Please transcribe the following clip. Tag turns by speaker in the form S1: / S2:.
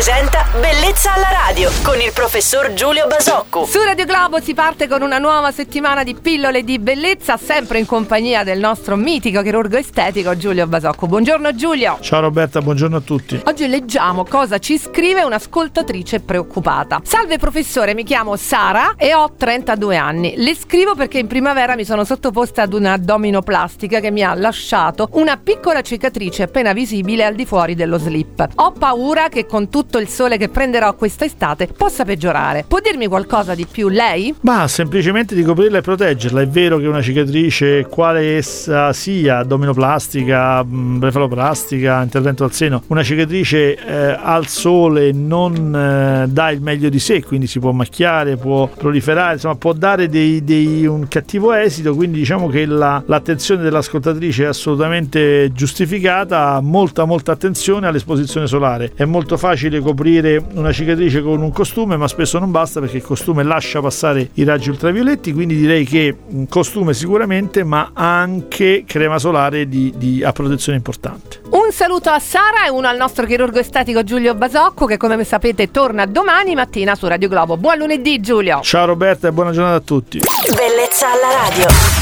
S1: presenta Bellezza alla radio con il professor Giulio Basocco.
S2: Su Radio Globo si parte con una nuova settimana di pillole di bellezza, sempre in compagnia del nostro mitico chirurgo estetico Giulio Basocco. Buongiorno Giulio.
S3: Ciao Roberta, buongiorno a tutti.
S2: Oggi leggiamo cosa ci scrive un'ascoltatrice preoccupata. Salve professore, mi chiamo Sara e ho 32 anni. Le scrivo perché in primavera mi sono sottoposta ad un'addominoplastica che mi ha lasciato una piccola cicatrice appena visibile al di fuori dello slip. Ho paura che con tutto il sole che prenderò quest'estate possa peggiorare. Può dirmi qualcosa di più lei?
S3: Ma semplicemente di coprirla e proteggerla. È vero che una cicatrice, quale essa sia, addominoplastica, blefaloplastica, intervento al seno, una cicatrice eh, al sole non eh, dà il meglio di sé, quindi si può macchiare, può proliferare, insomma può dare dei, dei, un cattivo esito, quindi diciamo che la, l'attenzione dell'ascoltatrice è assolutamente giustificata, molta molta attenzione all'esposizione solare. È molto facile coprire una cicatrice con un costume, ma spesso non basta perché il costume lascia passare i raggi ultravioletti, quindi direi che un costume sicuramente, ma anche crema solare di, di, a protezione importante.
S2: Un saluto a Sara e uno al nostro chirurgo estetico Giulio Basocco che come sapete torna domani mattina su Radio Globo. Buon lunedì Giulio!
S3: Ciao Roberta e buona giornata a tutti!
S1: Bellezza alla radio.